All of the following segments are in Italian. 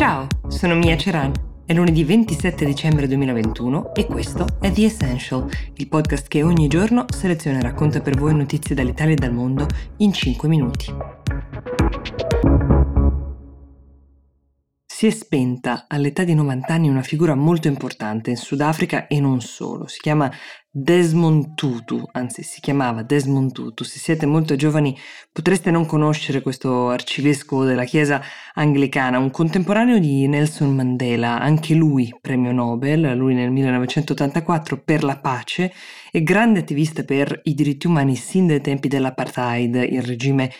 Ciao, sono Mia Ceran. È lunedì 27 dicembre 2021 e questo è The Essential, il podcast che ogni giorno seleziona e racconta per voi notizie dall'Italia e dal mondo in 5 minuti. Si è spenta all'età di 90 anni una figura molto importante in Sudafrica e non solo. Si chiama Desmond Tutu, anzi si chiamava Desmond Tutu. Se siete molto giovani potreste non conoscere questo arcivescovo della Chiesa anglicana, un contemporaneo di Nelson Mandela, anche lui premio Nobel, lui nel 1984 per la pace e grande attivista per i diritti umani sin dai tempi dell'apartheid, il regime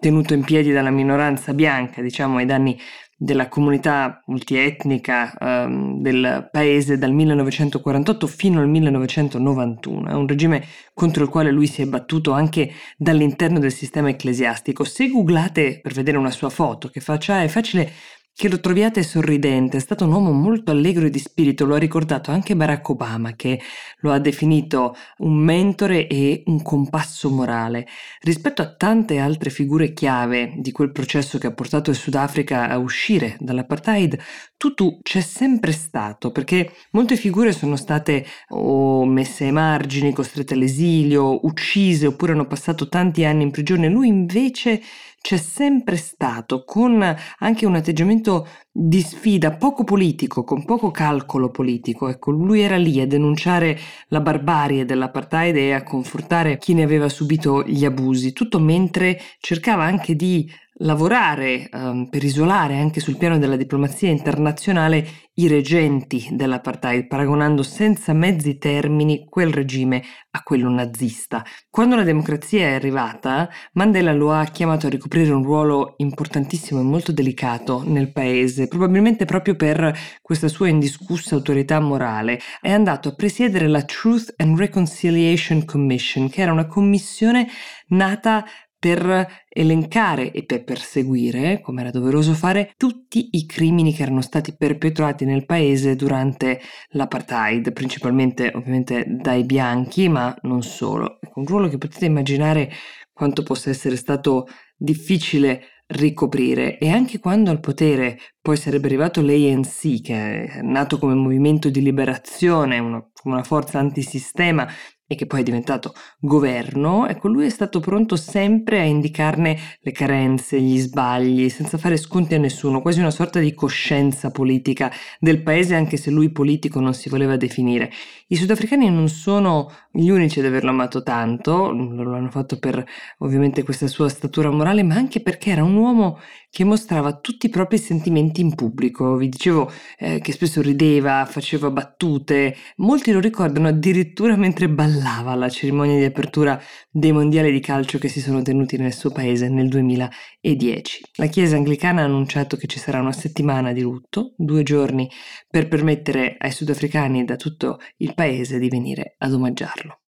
tenuto in piedi dalla minoranza bianca, diciamo ai danni della comunità multietnica um, del paese dal 1948 fino al 1991. È un regime contro il quale lui si è battuto anche dall'interno del sistema ecclesiastico. Se googlate per vedere una sua foto che faccia è facile che lo troviate sorridente, è stato un uomo molto allegro e di spirito, lo ha ricordato anche Barack Obama che lo ha definito un mentore e un compasso morale. Rispetto a tante altre figure chiave di quel processo che ha portato il Sudafrica a uscire dall'apartheid, Tutu c'è sempre stato perché molte figure sono state o messe ai margini, costrette all'esilio, uccise oppure hanno passato tanti anni in prigione. Lui invece c'è sempre stato, con anche un atteggiamento di sfida poco politico, con poco calcolo politico. Ecco, lui era lì a denunciare la barbarie dell'apartheid e a confortare chi ne aveva subito gli abusi, tutto mentre cercava anche di lavorare um, per isolare anche sul piano della diplomazia internazionale i reggenti dell'apartheid, paragonando senza mezzi termini quel regime a quello nazista. Quando la democrazia è arrivata, Mandela lo ha chiamato a ricoprire un ruolo importantissimo e molto delicato nel paese, probabilmente proprio per questa sua indiscussa autorità morale. È andato a presiedere la Truth and Reconciliation Commission, che era una commissione nata per elencare e per perseguire, come era doveroso fare, tutti i crimini che erano stati perpetrati nel paese durante l'apartheid, principalmente ovviamente dai bianchi, ma non solo. Ecco, un ruolo che potete immaginare quanto possa essere stato difficile ricoprire e anche quando al potere poi sarebbe arrivato l'ANC che è nato come movimento di liberazione, una, una forza antisistema e che poi è diventato governo, ecco lui è stato pronto sempre a indicarne le carenze, gli sbagli, senza fare sconti a nessuno, quasi una sorta di coscienza politica del paese, anche se lui politico non si voleva definire. I sudafricani non sono gli unici ad averlo amato tanto, lo hanno fatto per ovviamente questa sua statura morale, ma anche perché era un uomo che mostrava tutti i propri sentimenti in pubblico. Vi dicevo eh, che spesso rideva, faceva battute, molti lo ricordano addirittura mentre ballava alla cerimonia di apertura dei mondiali di calcio che si sono tenuti nel suo paese nel 2010. La Chiesa anglicana ha annunciato che ci sarà una settimana di lutto, due giorni, per permettere ai sudafricani da tutto il paese di venire ad omaggiarlo.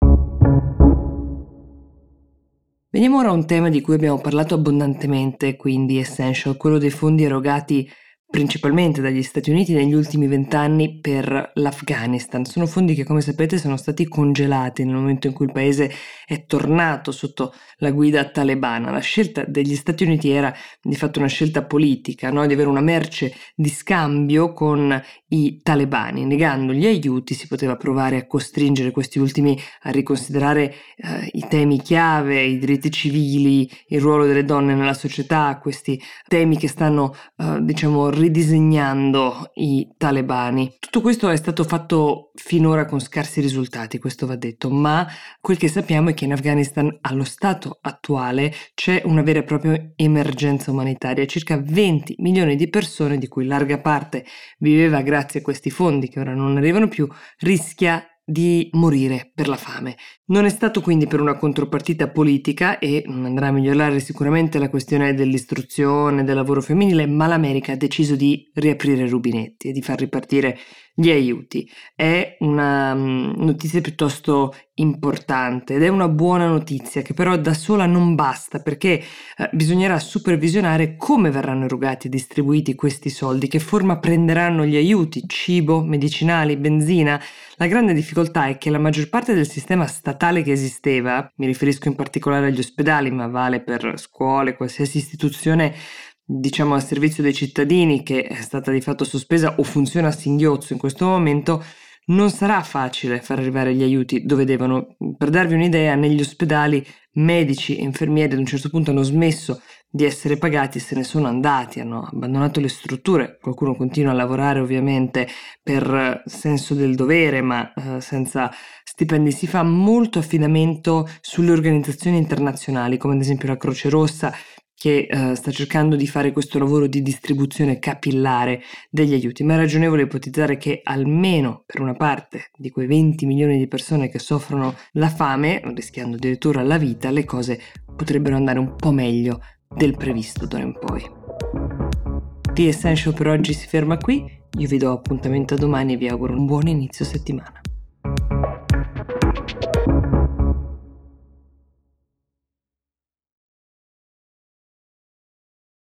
Veniamo ora a un tema di cui abbiamo parlato abbondantemente, quindi essential, quello dei fondi erogati principalmente dagli Stati Uniti negli ultimi vent'anni per l'Afghanistan. Sono fondi che, come sapete, sono stati congelati nel momento in cui il paese è tornato sotto la guida talebana. La scelta degli Stati Uniti era di fatto una scelta politica, no? di avere una merce di scambio con i talebani. Negando gli aiuti si poteva provare a costringere questi ultimi a riconsiderare eh, i temi chiave, i diritti civili, il ruolo delle donne nella società, questi temi che stanno, eh, diciamo, ridisegnando i talebani. Tutto questo è stato fatto finora con scarsi risultati, questo va detto, ma quel che sappiamo è che in Afghanistan allo stato attuale c'è una vera e propria emergenza umanitaria, circa 20 milioni di persone, di cui larga parte viveva grazie a questi fondi che ora non arrivano più, rischia di morire per la fame. Non è stato quindi per una contropartita politica e andrà a migliorare sicuramente la questione dell'istruzione, del lavoro femminile, ma l'America ha deciso di riaprire i rubinetti e di far ripartire gli aiuti. È una mm, notizia piuttosto importante ed è una buona notizia che però da sola non basta perché eh, bisognerà supervisionare come verranno erogati e distribuiti questi soldi, che forma prenderanno gli aiuti, cibo, medicinali, benzina. La grande difficoltà è che la maggior parte del sistema statale che esisteva, mi riferisco in particolare agli ospedali, ma vale per scuole, qualsiasi istituzione diciamo al servizio dei cittadini che è stata di fatto sospesa o funziona a singhiozzo in questo momento, non sarà facile far arrivare gli aiuti dove devono. Per darvi un'idea, negli ospedali medici e infermieri ad un certo punto hanno smesso di essere pagati e se ne sono andati, hanno abbandonato le strutture. Qualcuno continua a lavorare ovviamente per senso del dovere, ma eh, senza stipendi. Si fa molto affidamento sulle organizzazioni internazionali, come ad esempio la Croce Rossa, che uh, sta cercando di fare questo lavoro di distribuzione capillare degli aiuti, ma è ragionevole ipotizzare che almeno per una parte di quei 20 milioni di persone che soffrono la fame, rischiando addirittura la vita, le cose potrebbero andare un po' meglio del previsto d'ora in poi. The Essential per oggi si ferma qui, io vi do appuntamento a domani e vi auguro un buon inizio settimana.